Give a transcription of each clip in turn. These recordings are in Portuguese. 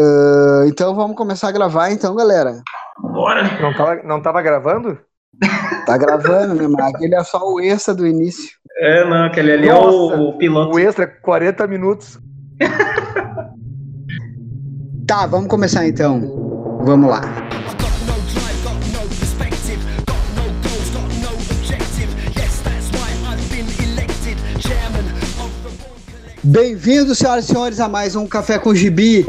Uh, então vamos começar a gravar, então, galera. Bora! Não tava, não tava gravando? Tá gravando, né? Mas aquele é só o extra do início. É, não, aquele ali Nossa, é o, o piloto. O extra, 40 minutos. Tá, vamos começar então. Vamos lá. Bem-vindos, senhoras e senhores, a mais um Café com Gibi.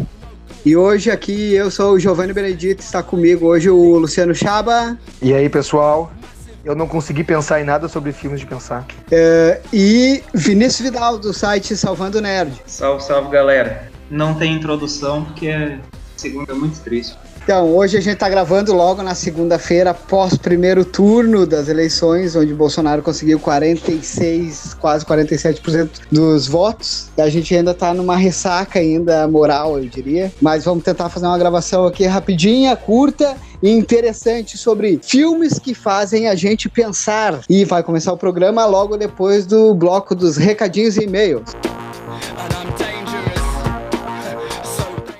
E hoje aqui eu sou o Giovanni Benedito, está comigo hoje o Luciano Chaba E aí, pessoal? Eu não consegui pensar em nada sobre filmes de pensar. eh, e Vinícius Vidal, do site Salvando Nerd. Salve, salve, galera. Não tem introdução porque é segunda é muito triste. Então, hoje a gente está gravando logo na segunda-feira, pós primeiro turno das eleições, onde Bolsonaro conseguiu 46, quase 47% dos votos. A gente ainda está numa ressaca ainda moral, eu diria. Mas vamos tentar fazer uma gravação aqui rapidinha, curta e interessante sobre filmes que fazem a gente pensar. E vai começar o programa logo depois do bloco dos recadinhos e e-mails.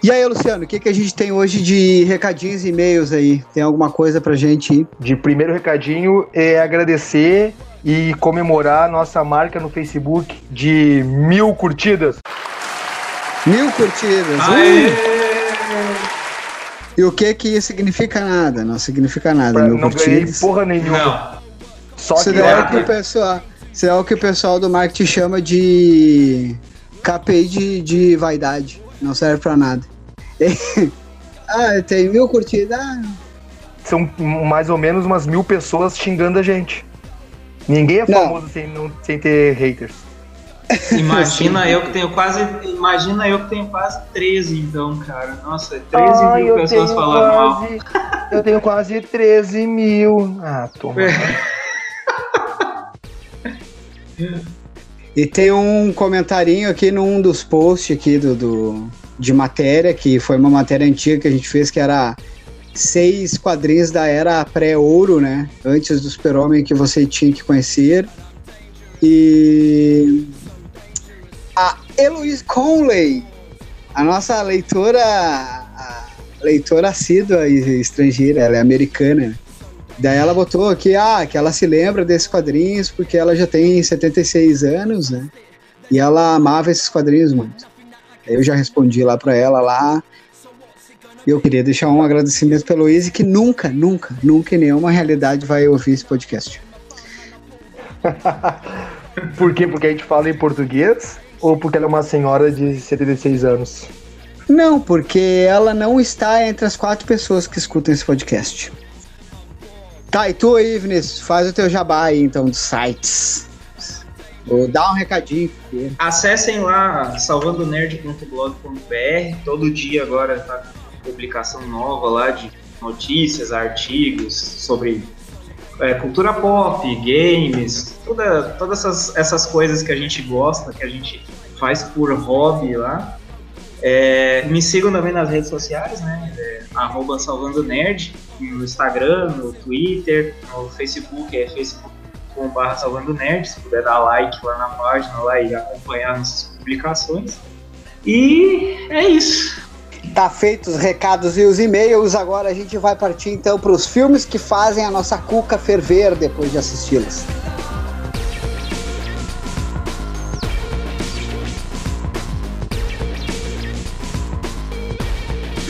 E aí, Luciano, o que, que a gente tem hoje de recadinhos e e-mails aí? Tem alguma coisa pra gente ir? De primeiro recadinho é agradecer e comemorar a nossa marca no Facebook de mil curtidas. Mil curtidas. Aê! Uh! E o que que isso significa nada? Não significa nada. Pra- Mil não ganhei curtidas. porra nenhuma. Não, Só Isso que é o que o pessoal, isso é o que o pessoal do marketing chama de KPI de, de vaidade. Não serve pra nada. ah, tem mil curtidas. Ah, são mais ou menos umas mil pessoas xingando a gente. Ninguém é Não. famoso sem, não- sem ter haters. imagina eu que tenho quase. Imagina eu que tenho quase 13, então, cara. Nossa, 13 Ai, mil pessoas falando mal. quase, Eu tenho quase 13 mil. Ah, toma. E tem um comentarinho aqui num dos posts aqui do, do- de matéria, que foi uma matéria antiga que a gente fez, que era seis quadrinhos da era pré-ouro, né? Antes do super-homem que você tinha que conhecer. E a Eloise Conley, a nossa leitora, a leitora assídua e estrangeira, ela é americana, né? Daí ela botou aqui, ah, que ela se lembra desses quadrinhos porque ela já tem 76 anos, né? E ela amava esses quadrinhos muito. Aí eu já respondi lá pra ela lá. E eu queria deixar um agradecimento pelo Easy que nunca, nunca, nunca em nenhuma realidade vai ouvir esse podcast. Por quê? Porque a gente fala em português? Ou porque ela é uma senhora de 76 anos? Não, porque ela não está entre as quatro pessoas que escutam esse podcast. Tá, e tu aí, Vinícius, faz o teu jabá aí, então, dos sites. Dá um recadinho. porque- Acessem lá salvandonerd.blog.br. Todo dia agora tá publicação nova lá de notícias, artigos sobre é, cultura pop, games, toda, todas essas, essas coisas que a gente gosta, que a gente faz por hobby lá. É, me sigam também nas redes sociais, né? É, arroba Salvando Nerd, no Instagram, no Twitter, no Facebook, é facebook.com.br Salvando Nerd, se puder dar like lá na página lá e acompanhar nossas publicações. E é isso. Tá feitos os recados e os e-mails, agora a gente vai partir então para os filmes que fazem a nossa cuca ferver depois de assisti-los.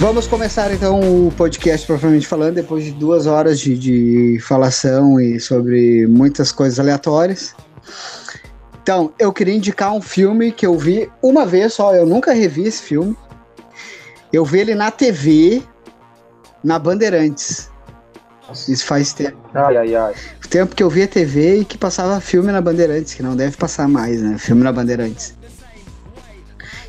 Vamos começar então o podcast propriamente falando, depois de duas horas de, de falação e sobre muitas coisas aleatórias. Então, eu queria indicar um filme que eu vi uma vez só, eu nunca revi esse filme. Eu vi ele na TV, na Bandeirantes. Isso faz tempo. Ai, ai, ai. Tempo que eu via TV e que passava filme na Bandeirantes, que não deve passar mais, né? Filme na Bandeirantes.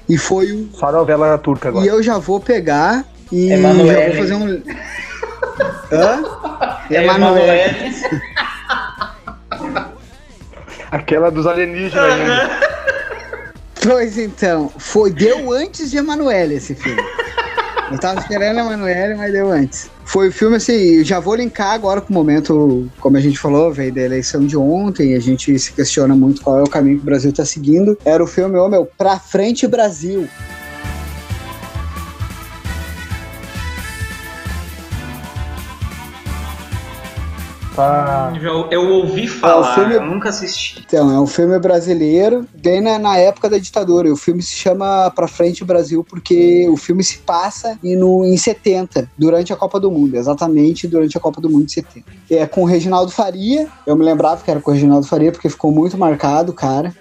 E foi um. Só novela turca agora. E eu já vou pegar e já vou fazer um. Hã? Emanuele. Aquela dos alienígenas ainda. Pois então, foi, deu antes de Emanuele esse filme. Eu tava esperando a Emanuele, mas deu antes. Foi o filme assim, já vou linkar agora com o momento, como a gente falou, veio da eleição de ontem, a gente se questiona muito qual é o caminho que o Brasil tá seguindo. Era o filme, ô meu, Pra Frente Brasil. Tá. Eu, eu ouvi falar, filme- eu nunca assisti. Então, é um filme brasileiro, bem na, na época da ditadura. E o filme se chama Pra Frente Brasil porque o filme se passa em, no, em 70, durante a Copa do Mundo, exatamente durante a Copa do Mundo de 70. É com o Reginaldo Faria, eu me lembrava que era com o Reginaldo Faria porque ficou muito marcado, cara.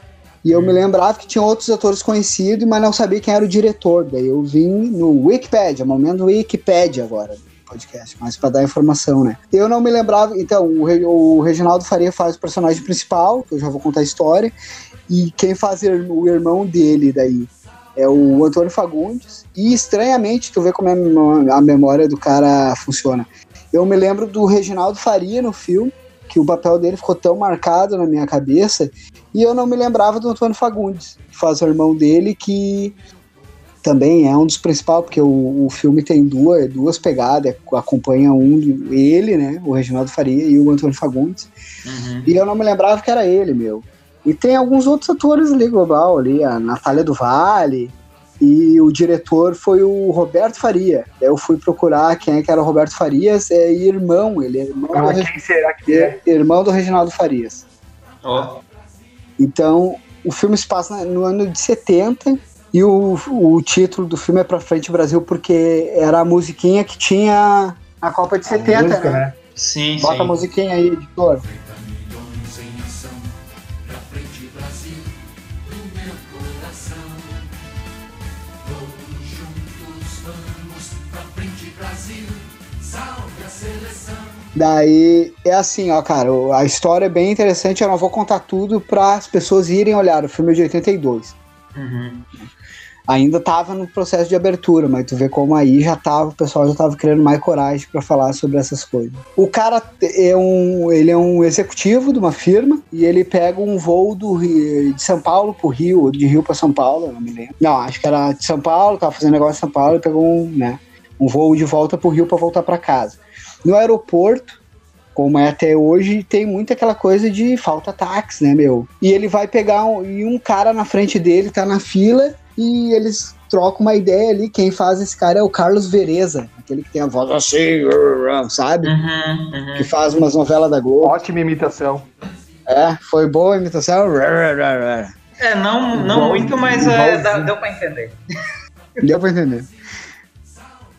E eu me lembrava que tinha outros atores conhecidos, mas não sabia quem era o diretor. Daí eu vim no Wikipedia, momento Wikipedia agora podcast, mas para dar informação, né? Eu não me lembrava, então, o, o Reginaldo Faria faz o personagem principal, que eu já vou contar a história, e quem faz o irmão dele daí é o Antônio Fagundes, e estranhamente, tu vê como é a memória do cara funciona. Eu me lembro do Reginaldo Faria no filme, que o papel dele ficou tão marcado na minha cabeça, e eu não me lembrava do Antônio Fagundes, que faz o irmão dele, que também é um dos principais, porque o, o filme tem duas, duas pegadas, acompanha um, ele, né, o Reginaldo Faria e o Antônio Fagundes, Uhum. e eu não me lembrava que era ele, meu. E tem alguns outros atores ali, global, ali, a Natália do Vale, e o diretor foi o Roberto Faria. Eu fui procurar quem é que era o Roberto Farias, é irmão, ele é irmão, Ah, do, Reg- quem será que é? irmão do Reginaldo Farias. Ó, Então, o filme se passa no ano de 70 e o, o título do filme é Pra Frente Brasil porque era a musiquinha que tinha a Copa de 70, música, né? sim, Bota sim. a musiquinha aí, editor. Daí é assim, ó, cara, a história é bem interessante. Eu não vou contar tudo para as pessoas irem olhar. O filme é de 82. Uhum. Ainda tava no processo de abertura, mas tu vê como aí já tava, o pessoal já tava criando mais coragem para falar sobre essas coisas. O cara é um, ele é um executivo de uma firma e ele pega um voo do Rio- de São Paulo pro Rio, ou de Rio para São Paulo, não me lembro. Não, acho que era de São Paulo, tava fazendo negócio em São Paulo e pegou um, né, um voo de volta pro Rio para voltar para casa. No aeroporto, como é até hoje, tem muito aquela coisa de falta táxi, né, meu? E ele vai pegar um, e um cara na frente dele tá na fila e eles trocam uma ideia ali. Quem faz esse cara é o Carlos Vereza, aquele que tem a voz assim, sabe? Uhum, uhum. Que faz umas novelas da Globo. Ótima imitação. É, foi boa a imitação. É, não, não muito, mas é, deu pra entender. Deu pra entender.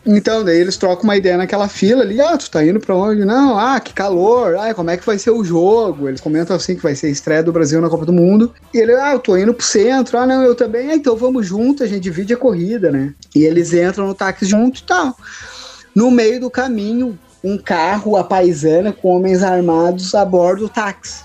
Então, daí eles trocam uma ideia naquela fila ali, ah, tu tá indo pra onde? Não, ah, que calor, ah, como é que vai ser o jogo? Eles comentam assim que vai ser a estreia do Brasil na Copa do Mundo. E ele, ah, eu tô indo pro centro, ah, não, eu também, ah, então vamos junto, a gente divide a corrida, né? E eles entram no táxi junto e tal. No meio do caminho, um carro, a paisana, com homens armados a bordo do táxi.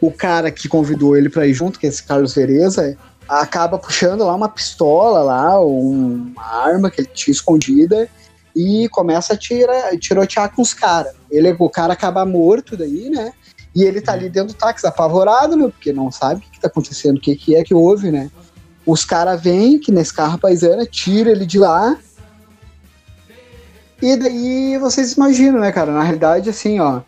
O cara que convidou ele pra ir junto, que é esse Carlos Vereza, acaba puxando lá uma pistola lá, um- uma arma que ele tinha escondida e começa a tira, tirotear com os caras. Ele, o cara acaba morto daí, né? E ele tá ali dentro do táxi, apavorado, né? Porque não sabe o que, tá acontecendo, o que, que é que houve, né? Os caras vêm, que nesse carro paisana, tira ele de lá. E daí vocês imaginam, né, cara? Na realidade, assim, ó. O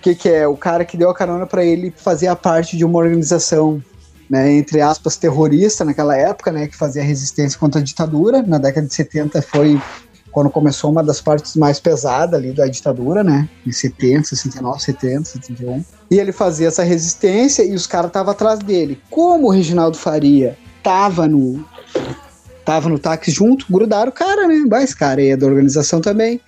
que, que é? O cara que deu a carona pra ele fazia parte de uma organização né, entre aspas, terrorista naquela época, né, que fazia resistência contra a ditadura. Na década de 70 foi quando começou uma das partes mais pesadas ali da ditadura, né, em 70, 69, 70, 71. E ele fazia essa resistência e os caras estavam atrás dele. Como o Reginaldo Faria tava no tava no táxi junto, grudaram o cara, né, mas esse cara aí é da organização também.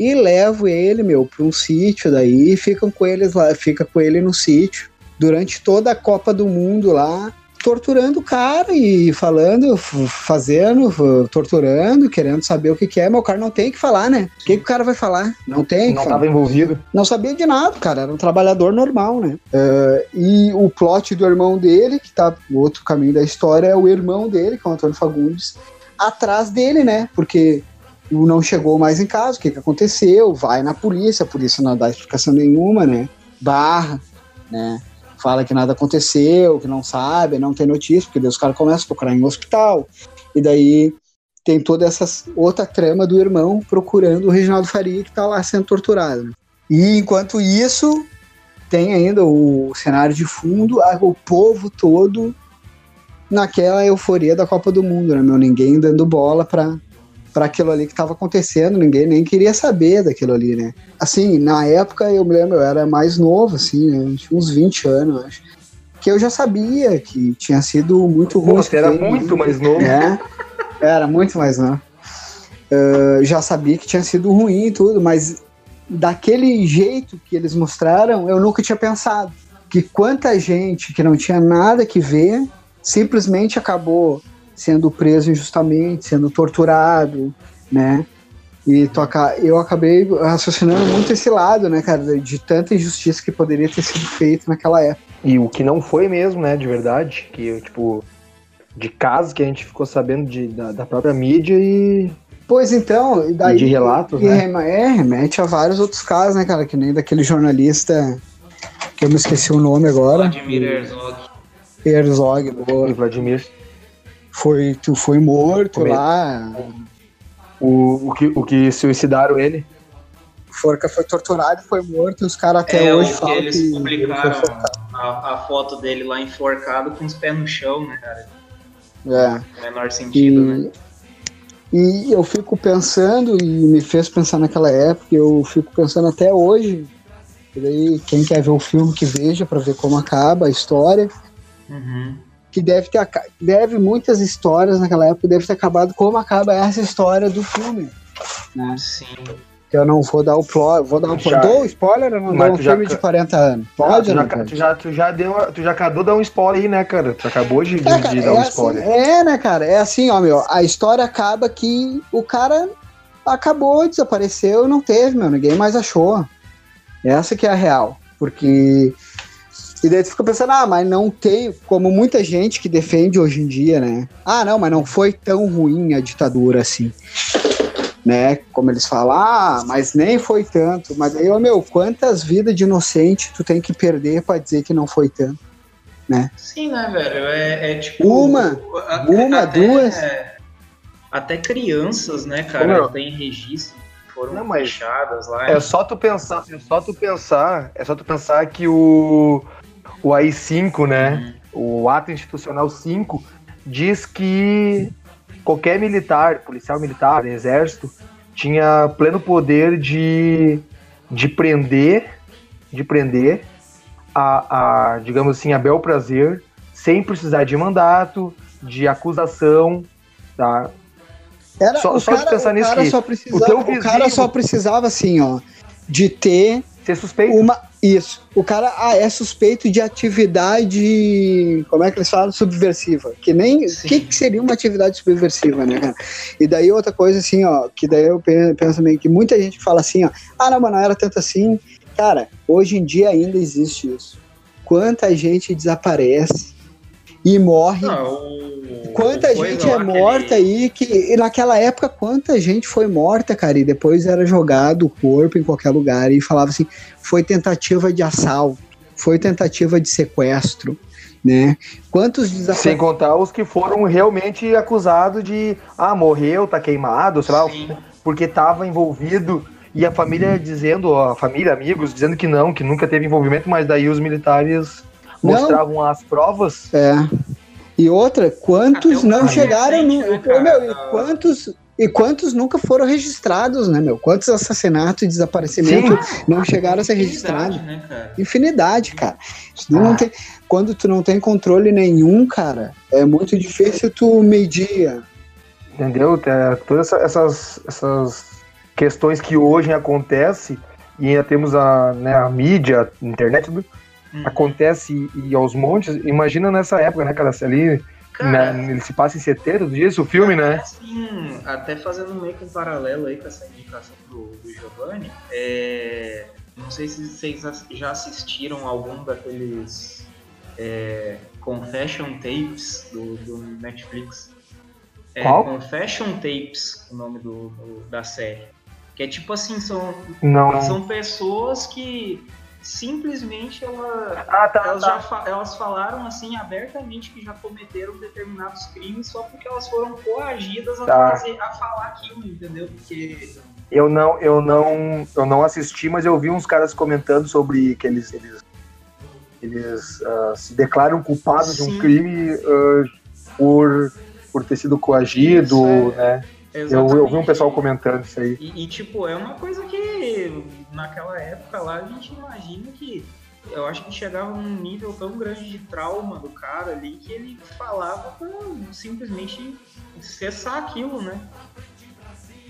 E levo ele, meu, para um sítio daí, ficam com eles lá, fica com ele no sítio durante toda a Copa do Mundo lá, torturando o cara e falando, fazendo, torturando, querendo saber o que, que é, mas o cara não tem o que falar, né? O que, que o cara vai falar? Não tem Não estava envolvido. Não sabia de nada, cara, era um trabalhador normal, né? Eh, e o plot do irmão dele, que tá no outro caminho da história, é o irmão dele, que é o Antônio Fagundes, atrás dele, né? Porque não chegou mais em casa, o que, que aconteceu? Vai na polícia, a polícia não dá explicação nenhuma, né? Barra, né? Fala que nada aconteceu, que não sabe, não tem notícia, porque daí os caras começam a procurar em hospital. E daí tem toda essa outra trama do irmão procurando o Reginaldo Faria, que tá lá sendo torturado. E enquanto isso, tem ainda o cenário de fundo, o povo todo naquela euforia da Copa do Mundo, né, meu? Ninguém dando bola pra, para aquilo ali que estava acontecendo, ninguém nem queria saber daquilo ali, né? Assim, na época eu me lembro, eu era mais novo, assim, né? Uns 20 anos, acho. Que eu já sabia que tinha sido muito ruim. Você era muito mais novo. É, era muito mais novo. Uh, já sabia que tinha sido ruim e tudo, mas daquele jeito que eles mostraram, eu nunca tinha pensado. Que quanta gente que não tinha nada que ver simplesmente acabou sendo preso injustamente, sendo torturado, né? E aca- eu acabei raciocinando muito esse lado, né, cara, de tanta injustiça que poderia ter sido feita naquela época. E o que não foi mesmo, né, de verdade, que, tipo, de casos que a gente ficou sabendo de, da, da própria mídia e Pois então, e daí. E de relatos, e né? É, remete a vários outros casos, né, cara? Que nem daquele jornalista que eu me esqueci o nome agora. Vladimir Herzog. Herzog, boa. o Vladimir. Foi, tu foi morto lá. O, o, que, o que suicidaram ele. Forca foi torturado e foi morto. E os caras até é, hoje falam eles que publicaram a, a foto dele lá enforcado com os pés no chão, né, cara? É. No menor sentido, né? E, e eu fico pensando, e me fez pensar naquela época, eu fico pensando até hoje. E daí, quem quer ver o filme, que veja, pra ver como acaba a história. Uhum. Que deve ter. Deve muitas histórias naquela época, deve ter acabado como acaba essa história do filme. Né? Sim. Que eu não vou dar o plot. Vou dar o Já- Dou spoiler ou não Mas dou um já filme ca- de 40 anos? Pode ou tu, não já, tu, já, tu, já deu, tu já acabou de dar um spoiler aí, né, cara? Tu acabou de, de, É, cara, de dar é um assim, spoiler. é, né, cara? É assim, ó, meu. A história acaba que o cara acabou, desapareceu e não teve, meu. Ninguém mais achou. Essa que é a real. Porque. E daí tu fica pensando, ah, mas não tem. Como muita gente que defende hoje em dia, né? Ah, não, mas não foi tão ruim a ditadura assim. Né? Como eles falam, ah, mas nem foi tanto. Mas aí, ô, meu, quantas vidas de inocente tu tem que perder pra dizer que não foi tanto? Sim, né, velho? É, é tipo. Uma, a- uma, até- duas. Até crianças, né, cara? Meu. Tem registro que foram Não, mas- fechadas lá. É só tu pensar, é só tu pensar, é só tu pensar que o, o AI-5, né? Uhum. O ato institucional 5 diz que qualquer militar, policial militar, exército, tinha pleno poder de, de prender, de prender a, a, digamos assim, a bel prazer, sem precisar de mandato, de acusação, tá? Era, Só- o só de pensar o nisso cara que só o precisava, teu o cara vizinho- só precisava assim, ó, de ter Ser suspeito. uma isso. O cara ah, é suspeito de atividade, como é que eles falam, subversiva. Que nem o que, que seria uma atividade subversiva, né, cara? E daí outra coisa assim, ó, que daí eu pe- penso também que muita gente fala assim, ó, ah, não, mas não era tanto assim. Cara, hoje em dia ainda existe isso. Quanta gente desaparece e morre Não, o- Quanta gente lá é morta ele- aí, que e naquela época, quanta gente foi morta, cara, e depois era jogado o corpo em qualquer lugar e falava assim, foi tentativa de assalto, foi tentativa de sequestro, né? Quantos Sem desaparecidos? contar os que foram realmente acusados de ah, morreu, tá queimado, sei lá, Sim. porque tava envolvido. E a família dizendo, ó, a família, amigos, dizendo que não, que nunca teve envolvimento, mas daí os militares Não. mostravam as provas. É. E outra, quantos o não chegaram no, né, meu, e quantos e quantos nunca foram registrados, né, meu? Quantos assassinatos e desaparecimentos não chegaram a ser registrados? Infinidade, né, cara? Infinidade, cara. Não tem, quando tu não tem controle nenhum, cara, é muito difícil tu medir. Entendeu? É, todas essa- essas, essas questões que hoje acontecem, e ainda temos a, né, a mídia, a internet, Hum. acontece e, e aos montes. Imagina nessa época, né, cara? se Ali, Cara, né, ele se passa em setembro disso, o filme, né? Assim, até fazendo meio que um paralelo aí com essa indicação do, do Giovanni, é, não sei se vocês já assistiram algum daqueles é, Confession Tapes do, do Netflix. É, Qual? Confession Tapes, o nome do, do- da série. Que é tipo assim, são, Não. são pessoas que simplesmente ela, Ah, tá. elas, tá. já elas falaram assim abertamente que já cometeram determinados crimes só porque elas foram coagidas a, Tá. fazer, a falar aquilo, entendeu? Porque Eu não, eu não, eu não assisti, mas eu vi uns caras comentando sobre que eles, eles, eles ah, se declaram culpados de Sim. um crime ah, por, por ter sido coagido, Isso né? Eu, eu vi um pessoal comentando isso aí. E, e, tipo, é uma coisa que naquela época lá a gente imagina que eu acho que chegava num nível tão grande de trauma do cara ali que ele falava pra simplesmente cessar aquilo, né?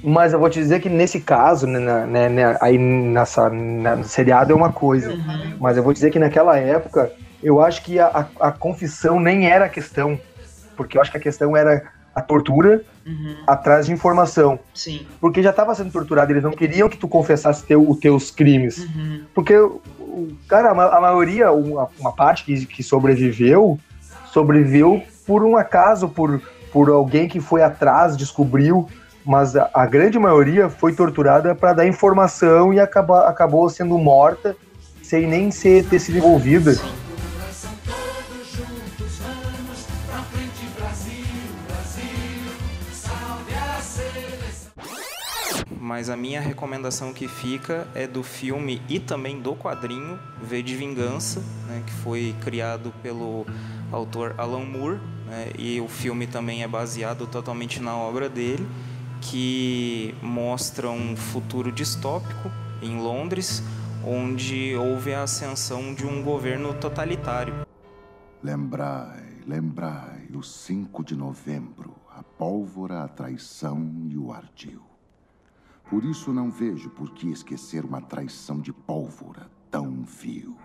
Mas eu vou te dizer que nesse caso, né, né, né, aí nessa na, no seriado é uma coisa. Uhum. Mas eu vou dizer que naquela época, eu acho que a, a, a confissão nem era a questão. Porque eu acho que a questão era a tortura Uhum. atrás de informação. Sim. Porque já estava sendo torturado, eles não queriam que tu confessasse teu, os teus crimes. Uhum. Porque, cara, a maioria, uma, uma parte que, que sobreviveu, sobreviveu por um acaso, por, por alguém que foi atrás, descobriu. Mas a, a grande maioria foi torturada para dar informação e acaba, acabou sendo morta sem nem ser, ter sido envolvida. Sim. Mas a minha recomendação que fica é do filme e também do quadrinho V de Vingança, né, que foi criado pelo autor Alan Moore, né, e o filme também é baseado totalmente na obra dele, que mostra um futuro distópico em Londres, onde houve a ascensão de um governo totalitário. Lembrai, lembrai, o 5 de novembro, a pólvora, a traição e o ardil. Por isso não vejo por que esquecer uma traição de pólvora tão vil.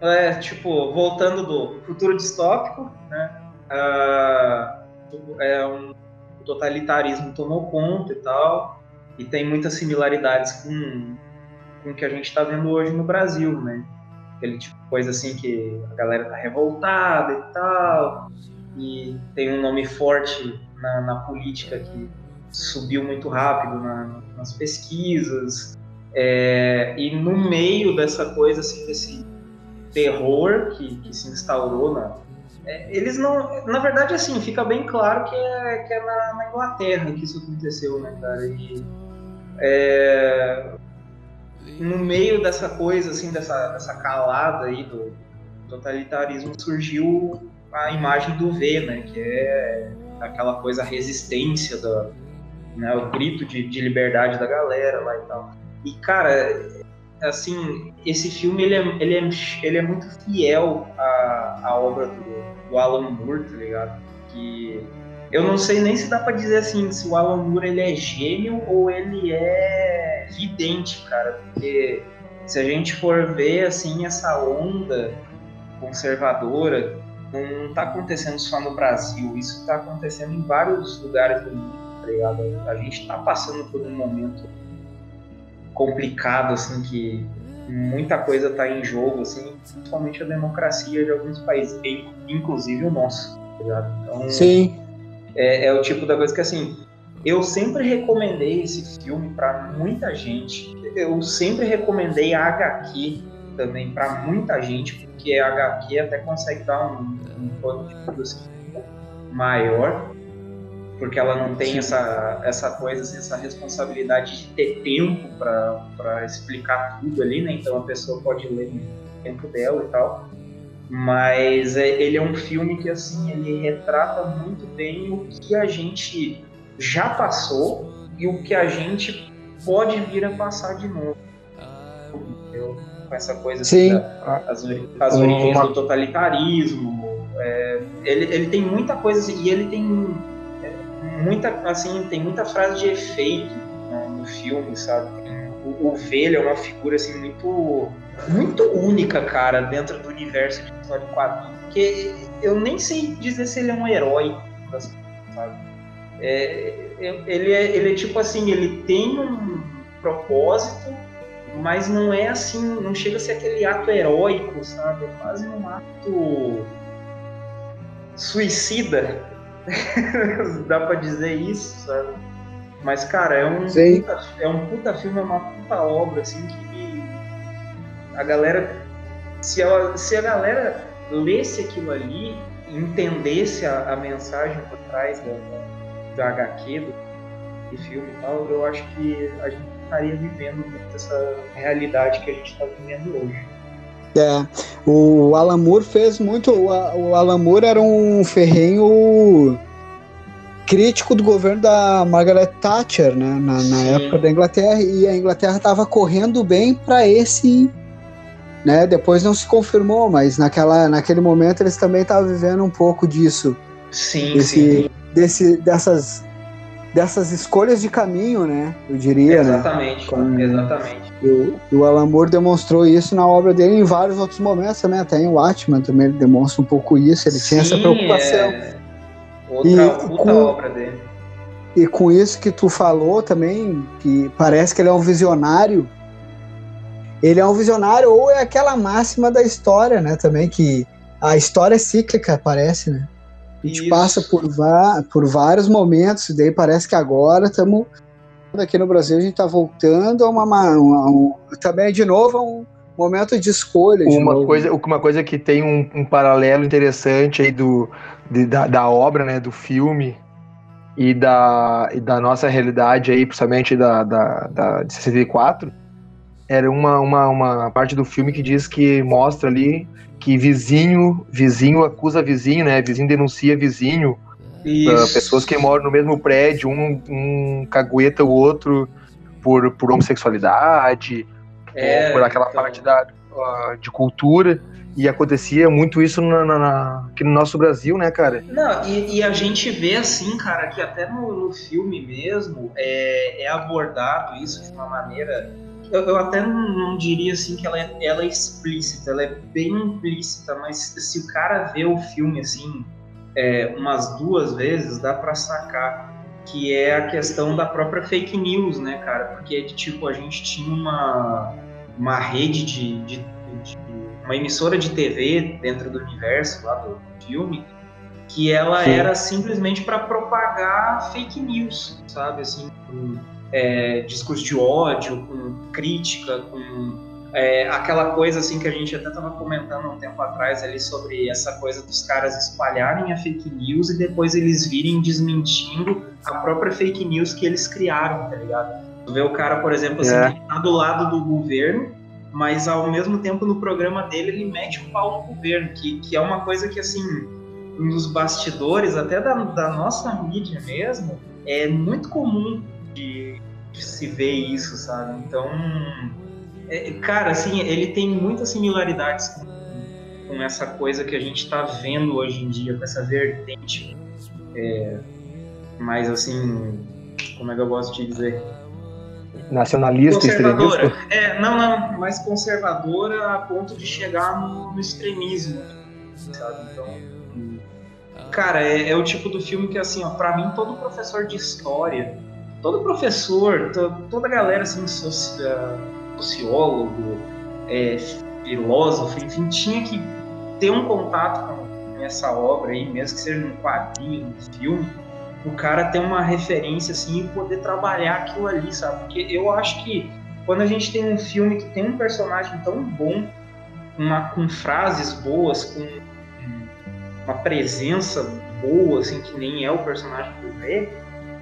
É, tipo, voltando do futuro distópico, né? ah, é um o totalitarismo tomou conta e tal, e tem muitas similaridades com, com o que a gente está vendo hoje no Brasil, né? Aquele tipo de coisa assim que a galera tá revoltada e tal, e tem um nome forte na, na política que subiu muito rápido na- nas pesquisas, é, e no meio dessa coisa assim, desse terror que, que se instaurou na. é, eles não. Na verdade, assim, fica bem claro que é, que é na, na Inglaterra que isso aconteceu, né, cara? E, é, no meio dessa coisa, assim, dessa, dessa calada aí do totalitarismo, surgiu a imagem do V, né? Que é aquela coisa, a resistência, da, né, o grito de, de liberdade da galera lá e tal. E, cara, assim, esse filme ele é, ele é, ele é muito fiel à, à obra do, do Alan Moore, tá ligado? Que eu não sei nem se dá pra dizer assim, se o Alan Moore ele é gênio ou ele é vidente, cara, porque se a gente for ver assim essa onda conservadora não tá acontecendo só no Brasil, isso tá acontecendo em vários lugares do mundo, tá ligado? A gente tá passando por um momento complicado, assim, que muita coisa tá em jogo, assim, principalmente a democracia de alguns países, in- inclusive o nosso, tá ligado? Então, Sim. é, é o tipo da coisa que, assim, eu sempre recomendei esse filme pra muita gente. Eu sempre recomendei a HQ também pra muita gente, porque a HQ até consegue dar um, um pano de fundo assim, um pouco maior, porque ela não tem essa, essa coisa, assim, essa responsabilidade de ter tempo pra explicar tudo ali, né? Então a pessoa pode ler no tempo dela e tal. Mas é, ele é um filme que, assim, ele retrata muito bem o que a gente já passou e o que a gente pode vir a passar de novo. Entendeu? Com essa coisa assim, Sim. da- as, as Uma- origens do totalitarismo. é, ele, ele tem muita coisa assim, e ele tem muita assim tem muita frase de efeito né, no filme, sabe? O, Velho é uma figura assim muito muito única, cara, dentro do universo de história de quadrinhos. Porque eu nem sei dizer se ele é um herói, sabe? É, ele, é, ele é tipo assim, ele tem um propósito, mas não é assim, não chega a ser aquele ato heróico, sabe? É quase um ato suicida. Dá pra dizer isso, sabe? Mas, cara, é um, Sim. puta, é um puta filme, é uma puta obra, assim, que a galera. Se, ela, se a galera lesse aquilo ali, entendesse a, a mensagem por trás da, da, HQ, do, do filme e tal, eu acho que a gente estaria vivendo muito essa realidade que a gente está vivendo hoje. É, o Alan Moore fez muito. O, o Alan Moore era um ferrenho crítico do governo da Margaret Thatcher, né, na, na época da Inglaterra, e a Inglaterra estava correndo bem para esse, né, depois não se confirmou, mas naquela, naquele momento eles também estavam vivendo um pouco disso, Sim, desse, sim. desse, dessas, dessas escolhas de caminho, né, eu diria, né, Exatamente, Com- exatamente. e o, o Alan Moore demonstrou isso na obra dele em vários outros momentos também, até em Watchmen também ele demonstra um pouco isso, ele tinha essa Sim, preocupação. é Outra E puta com- obra dele. E com isso que tu falou também, que parece que ele é um visionário. Ele é um visionário, ou é aquela máxima da história, né? Também, que a história é cíclica, parece, né? A gente Isso. passa por, por vários momentos, e daí parece que agora estamos. Aqui no Brasil a gente está voltando a uma. uma- uma- um- também, de novo, a um momento de escolha. de Uma novo. coisa, uma coisa que tem um, um paralelo interessante aí do, de- da, da obra, né, do filme e da, e da nossa realidade aí, principalmente da, da, da de 64, era uma, uma, uma parte do filme que diz que mostra ali que vizinho, vizinho acusa vizinho, né, vizinho denuncia vizinho, Isso. pessoas que moram no mesmo prédio, um, um cagueta o outro por, por homossexualidade, É, por aquela então. parte da, de cultura. E acontecia muito isso na, na- na- aqui no nosso Brasil, né, cara? Não, e, e a gente vê assim, cara, que até no, no filme mesmo é, é abordado isso de uma maneira. Eu, eu até não, não diria assim que ela é, ela é explícita, ela é bem implícita, mas se o cara vê o filme assim é, umas duas vezes, dá pra sacar que é a questão da própria fake news, né, cara? Porque tipo, a gente tinha uma, uma rede de, de, de uma emissora de TV dentro do universo lá do filme que ela Sim. era simplesmente para propagar fake news, sabe? Assim, é, discurso de ódio, com crítica, com é, aquela coisa assim que a gente até estava comentando um tempo atrás ali sobre essa coisa dos caras espalharem a fake news e depois eles virem desmentindo a própria fake news que eles criaram, tá ligado? Tu vê o cara, por exemplo, assim, É. que tá do lado do governo, mas ao mesmo tempo no programa dele ele mete o pau no governo, que, que é uma coisa que assim nos bastidores, até da, da nossa mídia mesmo, é muito comum de se ver isso, sabe? Então, é, cara, assim, ele tem muitas similaridades com, com essa coisa que a gente está vendo hoje em dia, com essa vertente é, mais assim, como é que eu gosto de dizer? Nacionalista, extremista. É, não, não, mais conservadora a ponto de chegar no, no extremismo, sabe? Então, cara, é, é o tipo do filme que, assim, ó, pra mim, todo professor de história, todo professor, to- toda a galera, assim, soci- ah, sociólogo, é, filósofo, enfim, tinha que ter um contato com, essa obra aí, mesmo que seja num quadrinho, num filme, o cara ter uma referência assim e poder trabalhar aquilo ali, sabe? Porque eu acho que quando a gente tem um filme que tem um personagem tão bom, uma, com frases boas, com uma presença boa, assim, que nem é o personagem do Rei,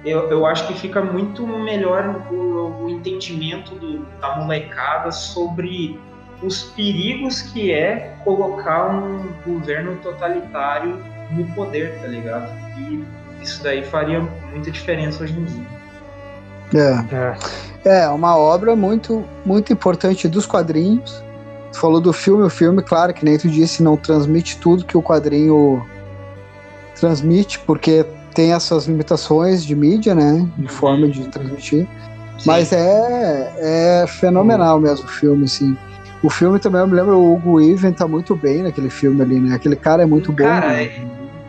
eu, eu acho que fica muito melhor o, o entendimento do- da molecada sobre os perigos que é colocar um governo totalitário no poder, tá ligado? E isso daí faria muita diferença hoje em dia. É. É, uma obra muito, muito importante dos quadrinhos. Tu falou do filme, o filme, claro, que nem tu disse, não transmite tudo que o quadrinho transmite, porque tem as suas limitações de mídia, né? De forma de transmitir. Mas é, é fenomenal mesmo o filme, assim. O filme também, eu me lembro, o Hugo Even tá muito bem naquele filme ali, né? Aquele cara é muito bom. Cara, né?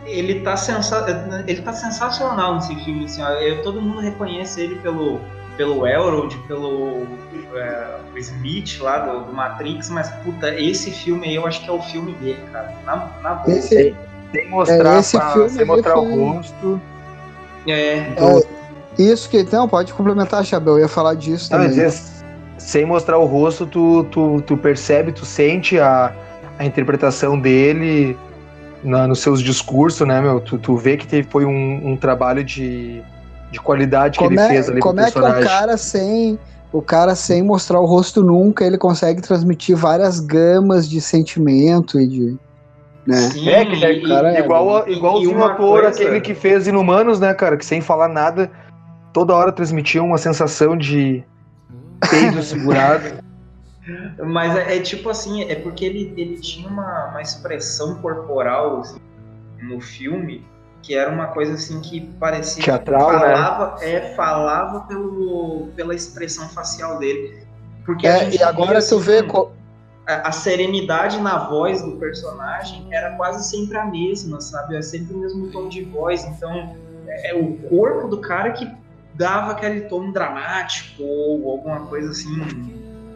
ele tá, sensa ele tá sensacional nesse filme, assim, ó. Eu- todo mundo reconhece ele pelo, pelo Elrond, pelo é, Smith lá do, do Matrix, mas puta, esse filme aí eu acho que é o filme dele, cara. Na, na boa. Esse, Sem mostrar, É, esse pra- filme sem mostrar o rosto. É, é, isso que, não, pode complementar, Chabel, eu ia falar disso Não, também. dizer, sem mostrar o rosto, tu, tu, tu percebe, tu sente a, a interpretação dele na, nos seus discursos, né, meu? Tu, tu vê que teve, foi um, um trabalho de, de qualidade que como ele é, fez ali pro como é que o personagem. cara sem o cara sem mostrar o rosto nunca ele consegue transmitir várias gamas de sentimento e de né? Sim, É, que é e- cara é- igual, e- igual o ator, coisa- aquele que fez Inumanos, né, cara? Que sem falar nada, toda hora transmitia uma sensação de peido segurado. Mas é, é tipo assim, é porque ele, ele tinha uma, uma expressão corporal assim, no filme que era uma coisa assim que parecia Teatral, né? falava, é, falava pelo, pela expressão facial dele. Porque É, e agora tu assim, vê. co- a, a serenidade na voz do personagem era quase sempre a mesma, sabe? É sempre o mesmo tom de voz. Então, é, é o corpo do cara que dava aquele tom dramático ou alguma coisa assim,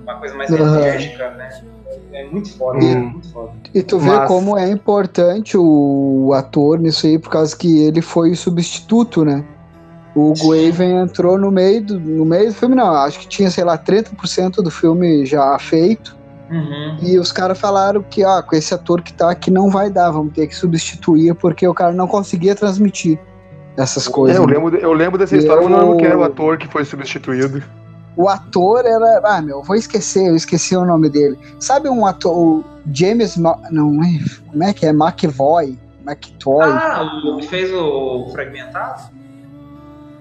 uma coisa mais enérgica, né? É muito foda, Hum. é muito foda. E tu vê Mas- como é importante o ator nisso aí, por causa que ele foi o substituto, né? O. Weaving entrou no meio, do, no meio do filme, não, acho que tinha, sei lá, 30% do filme já feito. Uhum. E os caras falaram que, ó, com esse ator que tá aqui não vai dar, vamos ter que substituir, porque o cara não conseguia transmitir essas coisas. É, eu, né? lembro, eu lembro dessa E história, não eu- quem era o ator que foi substituído. O ator era. Ah, meu, vou esquecer, eu esqueci o nome dele. Sabe um ator. O James. Ma- Não, é- como é que é? McVoy? McToy? Ah, o que fez o Fragmentado?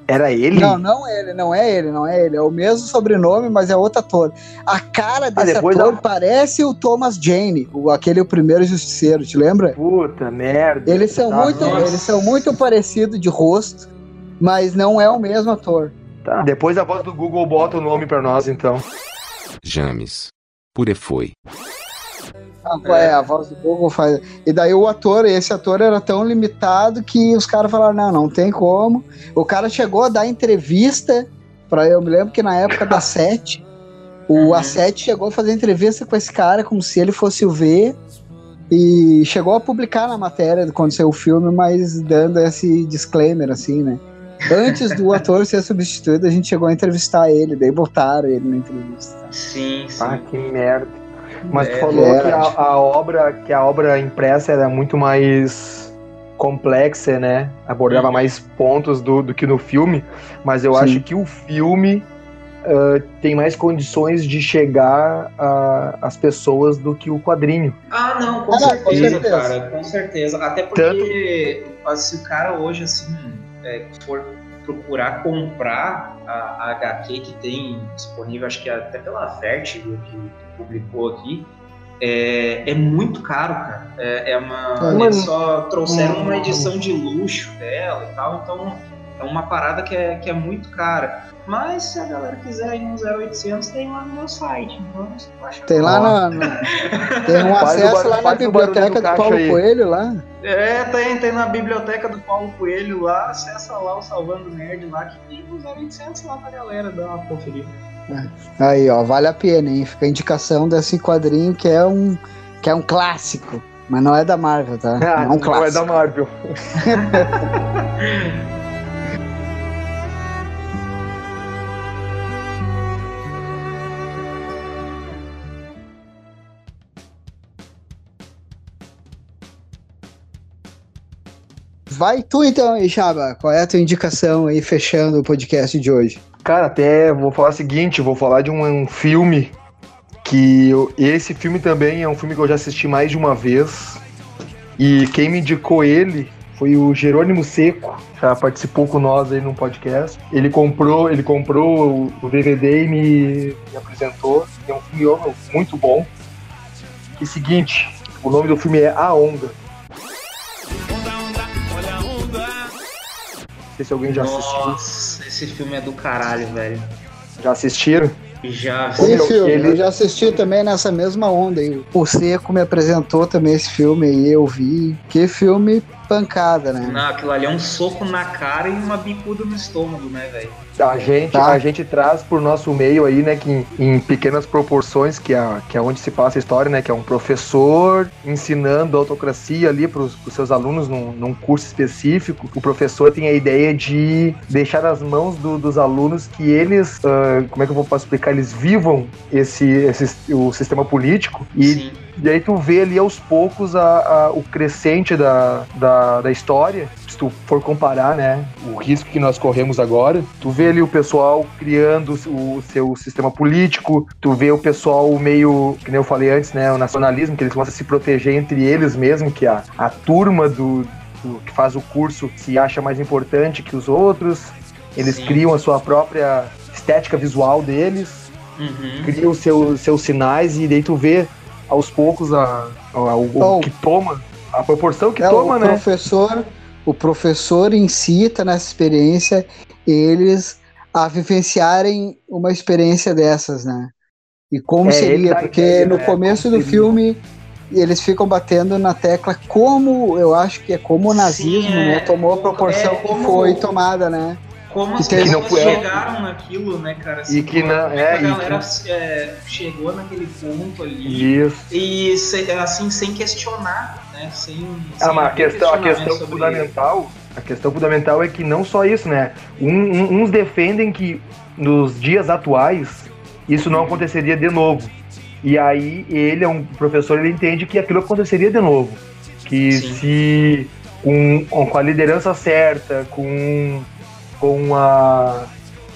Era ele? Não, não é ele, não é ele, não é ele. É o mesmo sobrenome, mas é outro ator. A cara desse depois ator da- parece o Thomas Jane, o, aquele o primeiro justiceiro, te lembra? Puta merda. Eles são, Tá, muito, nossa. eles são muito parecidos de rosto, mas não é o mesmo ator. Tá, depois a voz do Google bota o nome pra nós, então. James. Pure foi. A, é, a voz do Google faz. E daí o ator, esse ator era tão limitado que os caras falaram: não, não tem como. O cara chegou a dar entrevista para Eu me lembro que na época da Sete, o Uhum. A7 chegou a fazer entrevista com esse cara como se ele fosse o V. E chegou a publicar na matéria quando saiu o filme, mas dando esse disclaimer, assim, né? Antes do ator ser substituído, a gente chegou a entrevistar ele, daí botaram ele na entrevista. Sim, sim. Ah, que merda. Mas tu É, falou era. que a, a obra, que a obra impressa era muito mais complexa, né? Abordava Uhum. mais pontos do, do que no filme, mas eu Sim. acho que o filme ah, tem mais condições de chegar a- às pessoas do que o quadrinho. Ah, não, com Ah, não, com certeza, certeza. cara, com certeza. Até porque ah, se o cara hoje, assim, é, for procurar comprar a, a HQ que tem disponível, acho que até pela Vertigo que publicou aqui, é, é muito caro, cara. É, é uma, É. eles só trouxeram uma edição de luxo dela e tal, então é uma parada que é, que é muito cara. Mas se a galera quiser ir no 0800, tem lá no meu site. Então você pode achar Tem lá na, na- Tem um o acesso lá na o biblioteca do do, Paulo aí. Coelho lá. É, tem, tem na biblioteca do Paulo Coelho lá, acessa lá o Salvando Nerd lá, que tem uns 0800 lá pra galera dar uma conferida. Aí, ó, vale a pena, hein? Fica a indicação desse quadrinho que é um, que é um clássico. Mas não é da Marvel, tá? Ah, é um não é clássico. da Marvel. Vai tu então Chaba. Qual é a tua indicação aí, fechando o podcast de hoje? Cara, até vou falar o seguinte, vou falar de um, um filme que eu- esse filme também é um filme que eu já assisti mais de uma vez. E quem me indicou ele foi o Jerônimo Seco, já participou com nós aí no podcast. Ele comprou, ele comprou o, DVD e me, me apresentou. É um filme muito bom. E seguinte, o nome do filme é A Onda. Não sei se alguém já assistiu. Nossa, esse filme é do caralho, velho. Já assistiram? Já. Esse meu, filme, ele- eu já assisti também nessa mesma onda aí. O Seco me apresentou também esse filme aí, eu vi. Que filme pancada, né? Não, aquilo ali é um soco na cara e uma bicuda no estômago, né, velho? A gente, Tá. a gente traz por nosso meio aí, né, que em, em pequenas proporções, que é, que é onde se passa a história, né, que é um professor ensinando autocracia ali para os seus alunos num, num curso específico. O professor tem a ideia de deixar nas mãos do- dos alunos que eles, ah, como é que eu vou posso explicar, eles vivam esse, esse o sistema político e Sim. E aí tu vê ali aos poucos a, a- o crescente da, da, da história. Se tu for comparar, né, o risco que nós corremos agora, tu vê ali o pessoal criando o seu sistema político, tu vê o pessoal meio, que nem eu falei antes, né, o nacionalismo, que eles começam a se proteger entre eles mesmo, que a, a turma do, do- que faz o curso se acha mais importante que os outros. Eles Sim. criam a sua própria estética visual deles Uhum. cria os seus, seus sinais e daí tu vê aos poucos a, a- o, o Bom. que toma, a proporção que É, toma, o né? professor, o professor si tá nessa experiência, eles a vivenciarem uma experiência dessas, né? E como É, seria, a porque ideia, no né, começo como do seria. filme eles ficam batendo na tecla como, eu acho que é como o nazismo, Sim, é. né, tomou a proporção É, como- que foi tomada, né? Como Que as teve- pessoas Que não chegaram naquilo, né, cara? E que como não- é que a galera é, chegou naquele ponto ali Isso. e assim, sem questionar, né? Sem, Ah, sem mas a questão, a questionamento questão fundamental, a questão fundamental é que não só isso, né? Um- um- uns defendem que nos dias atuais isso não aconteceria de novo. E aí ele é um professor, ele entende que aquilo aconteceria de novo. Que Sim. se com, com a liderança certa, com, com, a,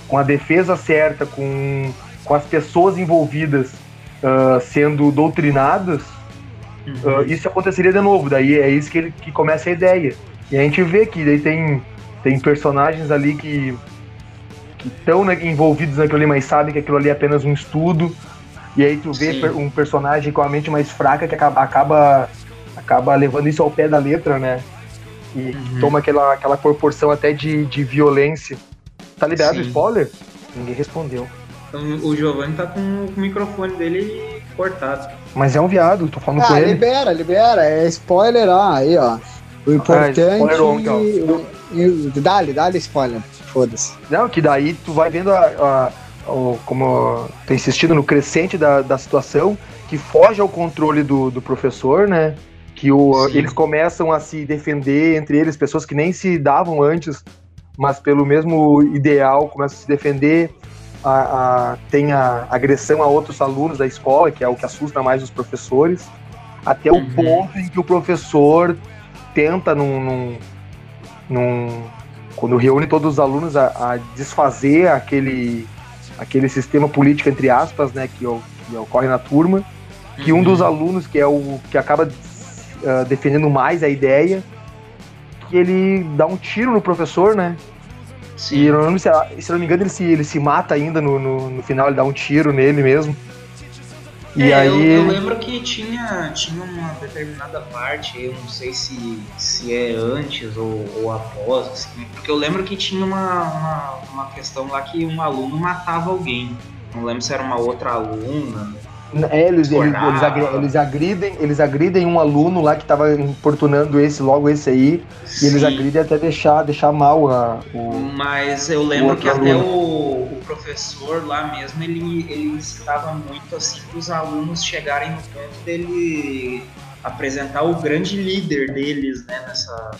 com a defesa certa, com, com as pessoas envolvidas ah, sendo doutrinadas, Uhum. Uh, isso aconteceria de novo, daí é isso que, ele, que começa a ideia. E a gente vê que daí tem, tem personagens ali que estão envolvidos naquilo ali, mas sabem que aquilo ali é apenas um estudo. E aí tu vê Sim. um personagem com a mente mais fraca que acaba, acaba, acaba levando isso ao pé da letra, né? E Uhum. toma aquela, aquela proporção até de, de violência. Tá liberado o Sim. spoiler? Ninguém respondeu. Então, o Giovanni tá com o microfone dele cortado. Mas é um viado, tô falando com Ah, ele. libera, libera, é spoiler, ó, aí, ó. O importante. Ah, spoiler on, então. o- o- Dá-lhe, dá-lhe spoiler. Foda-se. Não, que daí tu vai vendo a, a- como tô insistindo no crescente da, da situação, que foge ao controle do, do professor, né? Que o, Sim. eles começam a se defender entre eles, pessoas que nem se davam antes, mas pelo mesmo ideal começam a se defender. A, a- tem a agressão a outros alunos da escola, que é o que assusta mais os professores, até Uhum. o ponto em que o professor tenta num, num- num- quando reúne todos os alunos a, a desfazer aquele aquele sistema político entre aspas, né, que, que ocorre na turma, que um Uhum. dos alunos que é o que acaba ah, defendendo mais a ideia, que ele dá um tiro no professor, né? E Sim. eu não se, não me engano ele se, ele se mata ainda no, no, no final, ele dá um tiro nele mesmo. E É, aí eu, eu lembro que tinha, tinha uma determinada parte, eu não sei se, se é antes ou, ou após, assim, porque eu lembro que tinha uma, uma, uma questão lá que um aluno matava alguém. Não lembro se era uma outra aluna. É, eles, eles, eles, agri- eles agridem, eles agridem um aluno lá que tava importunando esse, logo esse aí, e eles Sim. agridem até deixar, deixar mal a, o. Mas eu lembro que até aluno. o, o professor lá mesmo, ele, ele estava muito assim para os alunos chegarem no ponto dele apresentar o grande líder deles, né, nessa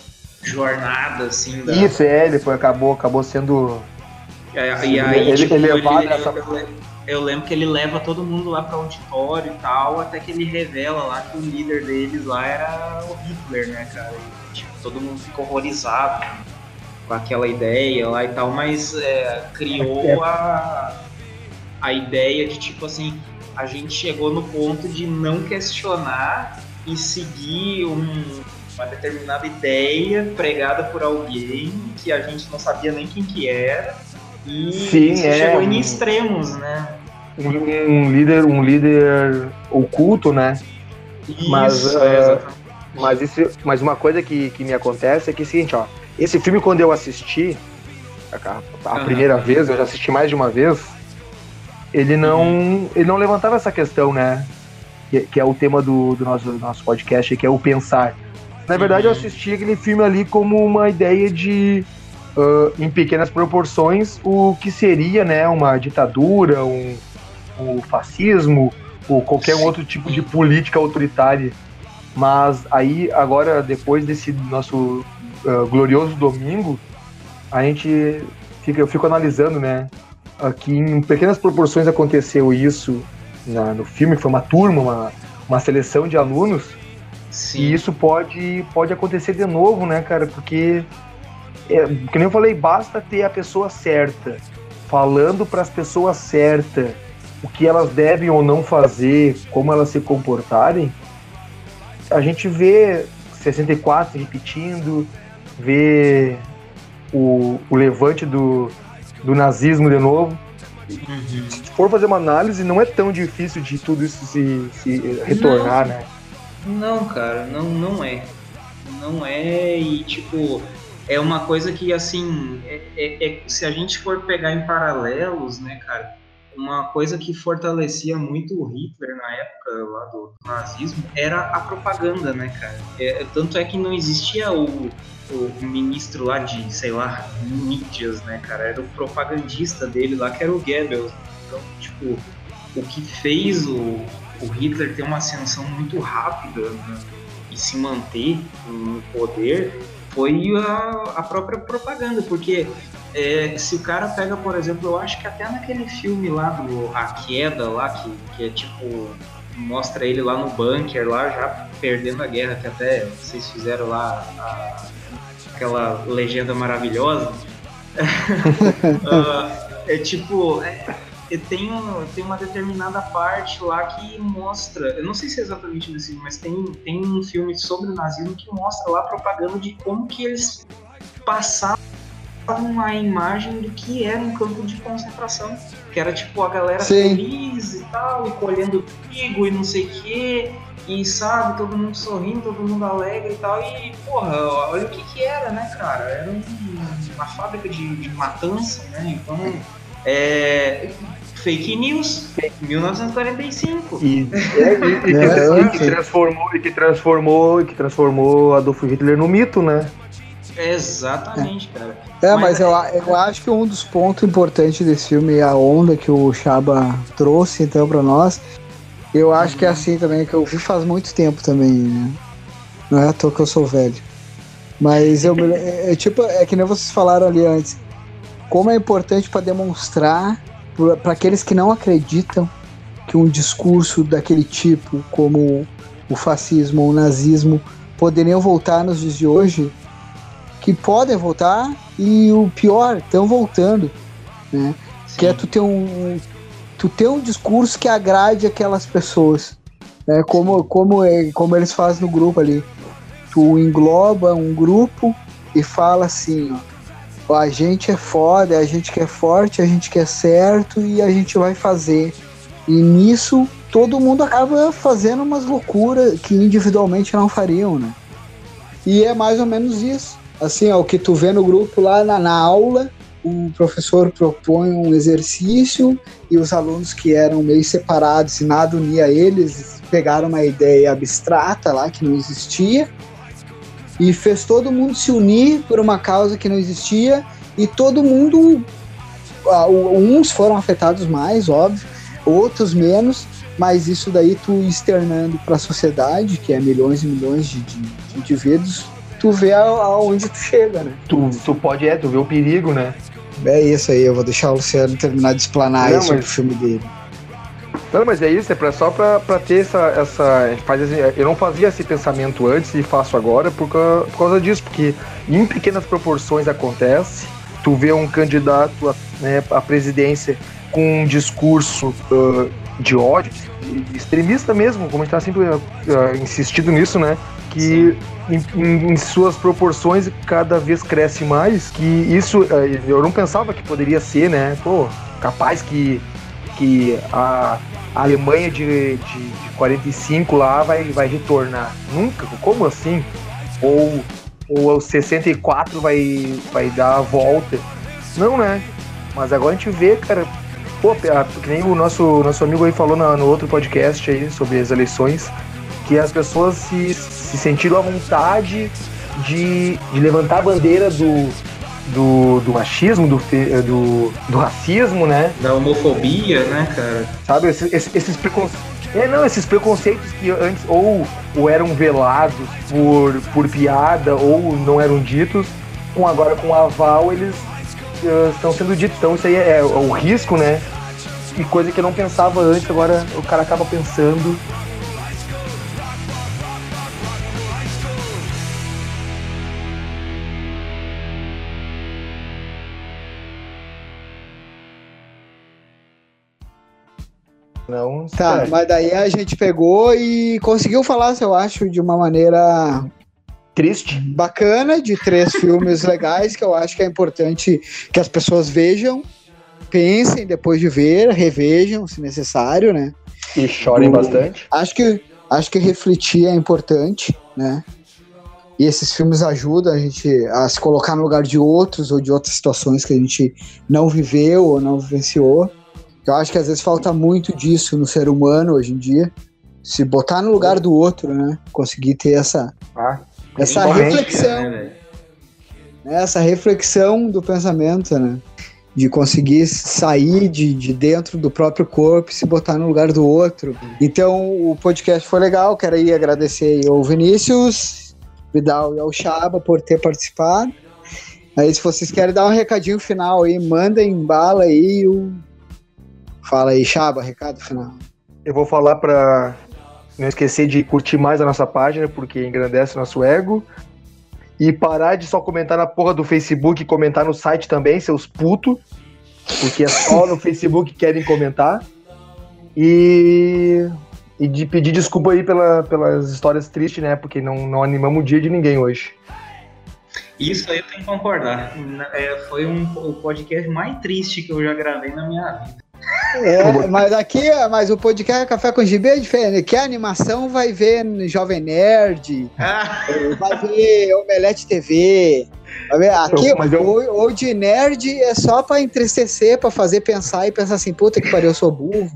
jornada assim da, Isso, é, ele foi, acabou, acabou sendo. E aí, Sim, e aí, ele- tipo, ele ele, levado eu, lembro que ele leva todo mundo lá para auditório e tal, até que ele revela lá que o líder deles lá era o Hitler, né, cara? E, tipo, todo mundo ficou horrorizado com aquela ideia lá e tal, mas é, criou É. a, a ideia de, tipo assim, a gente chegou no ponto de não questionar e seguir um- uma determinada ideia pregada por alguém que a gente não sabia nem quem que era. E Sim, isso é, chegou em extremos, né? Um, um líder, um líder oculto, né? Mas, Isso, ah, é, exatamente. Mas, isso, mas uma coisa que, que me acontece é que é o seguinte, ó. Esse filme, quando eu assisti, a, a- Aham. primeira vez, eu já assisti mais de uma vez, ele não, Uhum. ele não levantava essa questão, né? Que, que é o tema do, do nosso, do nosso podcast, que é o pensar. Na verdade, eu Uhum. assisti aquele filme ali como uma ideia de, ah, em pequenas proporções, o que seria, né, uma ditadura, um, um fascismo, ou qualquer outro tipo de política autoritária. Mas aí, agora, depois desse nosso ah, glorioso domingo, a gente fica, eu fico analisando, né? Aqui em pequenas proporções aconteceu isso na- no filme, que foi uma turma, uma, uma seleção de alunos, Sim. e isso pode, pode acontecer de novo, né, cara? Porque, é, que nem eu falei, basta ter a pessoa certa, falando para as pessoas certas o que elas devem ou não fazer, como elas se comportarem. A gente vê 64 se repetindo, vê o, o levante do, do nazismo de novo. Uhum. Se for fazer uma análise, não é tão difícil de tudo isso se, se retornar, né? Não, cara, não, não é. Não é, e tipo, é uma coisa que assim, é, é- é- se a gente for pegar em paralelos, né, cara, uma coisa que fortalecia muito o Hitler na época lá do, nazismo era a propaganda, né, cara? É, tanto é que não existia o, o ministro lá de, sei lá, mídias, né, cara? Era o propagandista dele lá, que era o Goebbels. Então, tipo, o que fez o, o Hitler ter uma ascensão muito rápida né, e se manter no poder foi a, a própria propaganda, porque é, se o cara pega, por exemplo, eu acho que até naquele filme lá do A Queda lá, que, que é tipo, mostra ele lá no bunker, lá já perdendo a guerra, que até vocês fizeram lá a- aquela legenda maravilhosa. Ah, é tipo, é, tem, um- tem uma determinada parte lá que mostra, eu não sei se é exatamente nesse filme, mas tem, tem um filme sobre o nazismo que mostra lá propaganda de como que eles passavam a imagem do que era um campo de concentração. Que era tipo a galera Sim. feliz e tal, e colhendo trigo e não sei o quê. E sabe, todo mundo sorrindo, todo mundo alegre e tal. E, porra, olha o que que era, né, cara? Era um- uma fábrica de, de matança, né? Então, é. Fake news, 1945. E, é, e- e que, É, e que transformou, e que transformou, e que transformou Adolf Hitler no mito, né? Exatamente, cara. É, mas, Mas eu, eu acho que um dos pontos importantes desse filme é a onda que o Chaba trouxe então pra nós. Eu acho que é assim também, que eu vi faz muito tempo também, né? Não é à toa que eu sou velho. Mas eu me- é, é tipo, é que nem vocês falaram ali antes. Como é importante para demonstrar para aqueles que não acreditam que um discurso daquele tipo, como o fascismo ou o nazismo, poderiam voltar nos dias de hoje, que podem voltar e o pior, estão voltando, né? Que é tu ter um tu ter um discurso que agrade aquelas pessoas, né? Como como é, como eles fazem no grupo ali. Tu engloba um grupo e fala assim, ó, a gente é foda, a gente que é forte, a gente que é certo e a gente vai fazer. E nisso todo mundo acaba fazendo umas loucuras que individualmente não fariam, né? E é mais ou menos isso. Assim, ó, o que tu vê no grupo lá na, na aula, o professor propõe um exercício e os alunos que eram meio separados e nada unia eles, pegaram uma ideia abstrata lá que não existia e fez todo mundo se unir por uma causa que não existia e todo mundo uns foram afetados mais, óbvio, outros menos, mas isso daí tu externando para a sociedade, que é milhões e milhões de, de- de indivíduos, tu vê a- aonde tu chega, né? Tu, tu pode, é, tu vê o perigo, né? É isso aí, eu vou deixar o Luciano terminar de explanar Não, sobre mas- o filme dele. Não, mas é isso, é pra, só pra, pra ter essa. essa eu não fazia esse pensamento antes e faço agora por, por causa disso, porque em pequenas proporções acontece. Tu vê um candidato a- né, à presidência com um discurso ah, de ódio, extremista mesmo, como a gente tá sempre ah, insistindo nisso, né? Que em, em- em suas proporções cada vez cresce mais. Que isso ah, eu não pensava que poderia ser, né? Pô, capaz que, que a, a Alemanha de, de, de 45 lá vai, vai retornar. Nunca? Como assim? Ou, ou o 64 vai, vai dar a volta. Não, né? Mas agora a gente vê, cara. Pô, que nem o nosso, nosso amigo aí falou na- no outro podcast aí sobre as eleições, que as pessoas se, se sentiram à vontade de, de levantar a bandeira do, do, do machismo, do, fe- do, do racismo, né? Da homofobia, né, cara? Sabe, esses, esses, preconceitos. É, não, esses preconceitos que antes ou, ou eram velados por, por piada ou não eram ditos, com agora com aval eles eh, estão sendo ditos. Então isso aí é, é o risco, né? E coisa que eu não pensava antes, agora o cara acaba pensando. Tá, sério. mas daí a gente pegou e conseguiu falar, eu acho, de uma maneira triste. bacana, de três filmes legais que eu acho que é importante que as pessoas vejam, pensem depois de ver, revejam, se necessário, né? E chorem bastante. Acho que, acho que refletir é importante, né? E esses filmes ajudam a gente a se colocar no lugar de outros ou de outras situações que a gente não viveu ou não vivenciou. Eu acho que às vezes falta muito disso no ser humano hoje em dia. Se botar no lugar do outro, né? Conseguir ter essa, Ah, essa reflexão né, né, essa reflexão do pensamento, né? De conseguir sair de, de dentro do próprio corpo e se botar no lugar do outro. Então, o podcast foi legal. Quero aí agradecer ao Vinícius, Vidal e ao Chaba por ter participado. Aí, se vocês querem dar um recadinho final aí, mandem bala aí. O... Fala aí, Chaba, recado final. Eu vou falar pra não esquecer de curtir mais a nossa página, porque engrandece o nosso ego. E parar de só comentar na porra do Facebook e comentar no site também, seus putos. Porque é só no Facebook que querem comentar. E, e de pedir desculpa aí pela, pelas histórias tristes, né? Porque não, não animamos o dia de ninguém hoje. Isso aí eu tenho que concordar. É, foi um, o podcast mais triste que eu já gravei na minha vida. É, mas aqui, mas o podcast Café com Gibi é diferente. Que a animação vai ver Jovem Nerd, Ah, vai ver Omelete TV. Aqui, Mas eu- o, o de nerd é só pra entristecer, pra fazer pensar e pensar assim, puta que pariu, eu sou burro.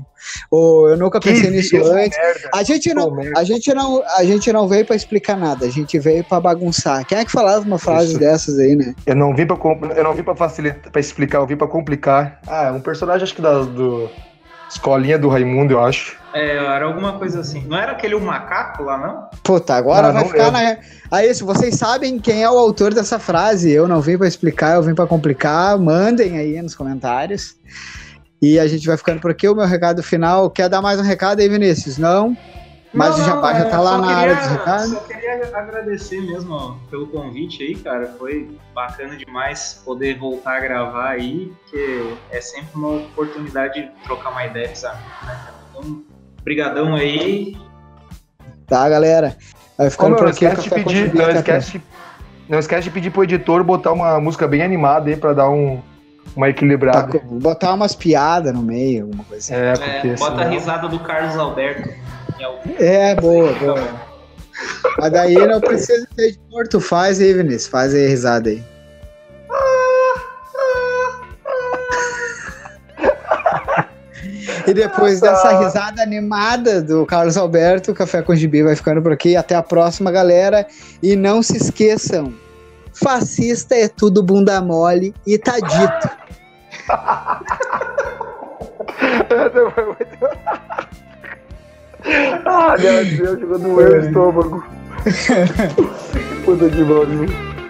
Ou eu nunca pensei nisso eu antes. merda. A gente, não, a, gente não, a gente não veio pra explicar nada, a gente veio pra bagunçar. Quem é que falava uma frase Isso. dessas aí, né? Eu não vim pra, eu não vim pra facilitar, pra explicar, eu vim pra complicar. Ah, um personagem acho que da do escolinha do Raimundo, eu acho. É, era alguma coisa assim. Não era aquele o macaco lá, não? Puta, agora Não, vai não ficar lembro. na. Aí, se vocês sabem quem é o autor dessa frase, eu não vim pra explicar, eu vim pra complicar, mandem aí nos comentários. E a gente vai ficando por aqui. O meu recado final. Quer dar mais um recado aí, Vinícius? Não? Mas Não, o Jabá já é, tá lá na queria- área dos recados. Só queria agradecer mesmo ó, pelo convite aí, cara. Foi bacana demais poder voltar a gravar aí, porque é sempre uma oportunidade de trocar uma ideia com os amigos, né, cara? Então, brigadão aí. Tá, galera? Vai ficando por não aqui. esquece de Café com pedir, não a esquece, não esquece de pedir pro editor botar uma música bem animada aí pra dar um, uma equilibrada. Tá, botar umas piadas no meio, alguma coisa assim. É, É, porque bota a senão- risada do Carlos Alberto. algum- É, boa, boa. Mas daí não precisa ser editor, tu faz aí, Vinícius. Faz aí a risada aí. E depois dessa risada animada do Carlos Alberto, o Café com Gibi vai ficando por aqui. Até a próxima, galera. E não se esqueçam: fascista é tudo bunda mole e tá dito. Ah, meu Deus, chegou a doer o estômago. Puta que pariu.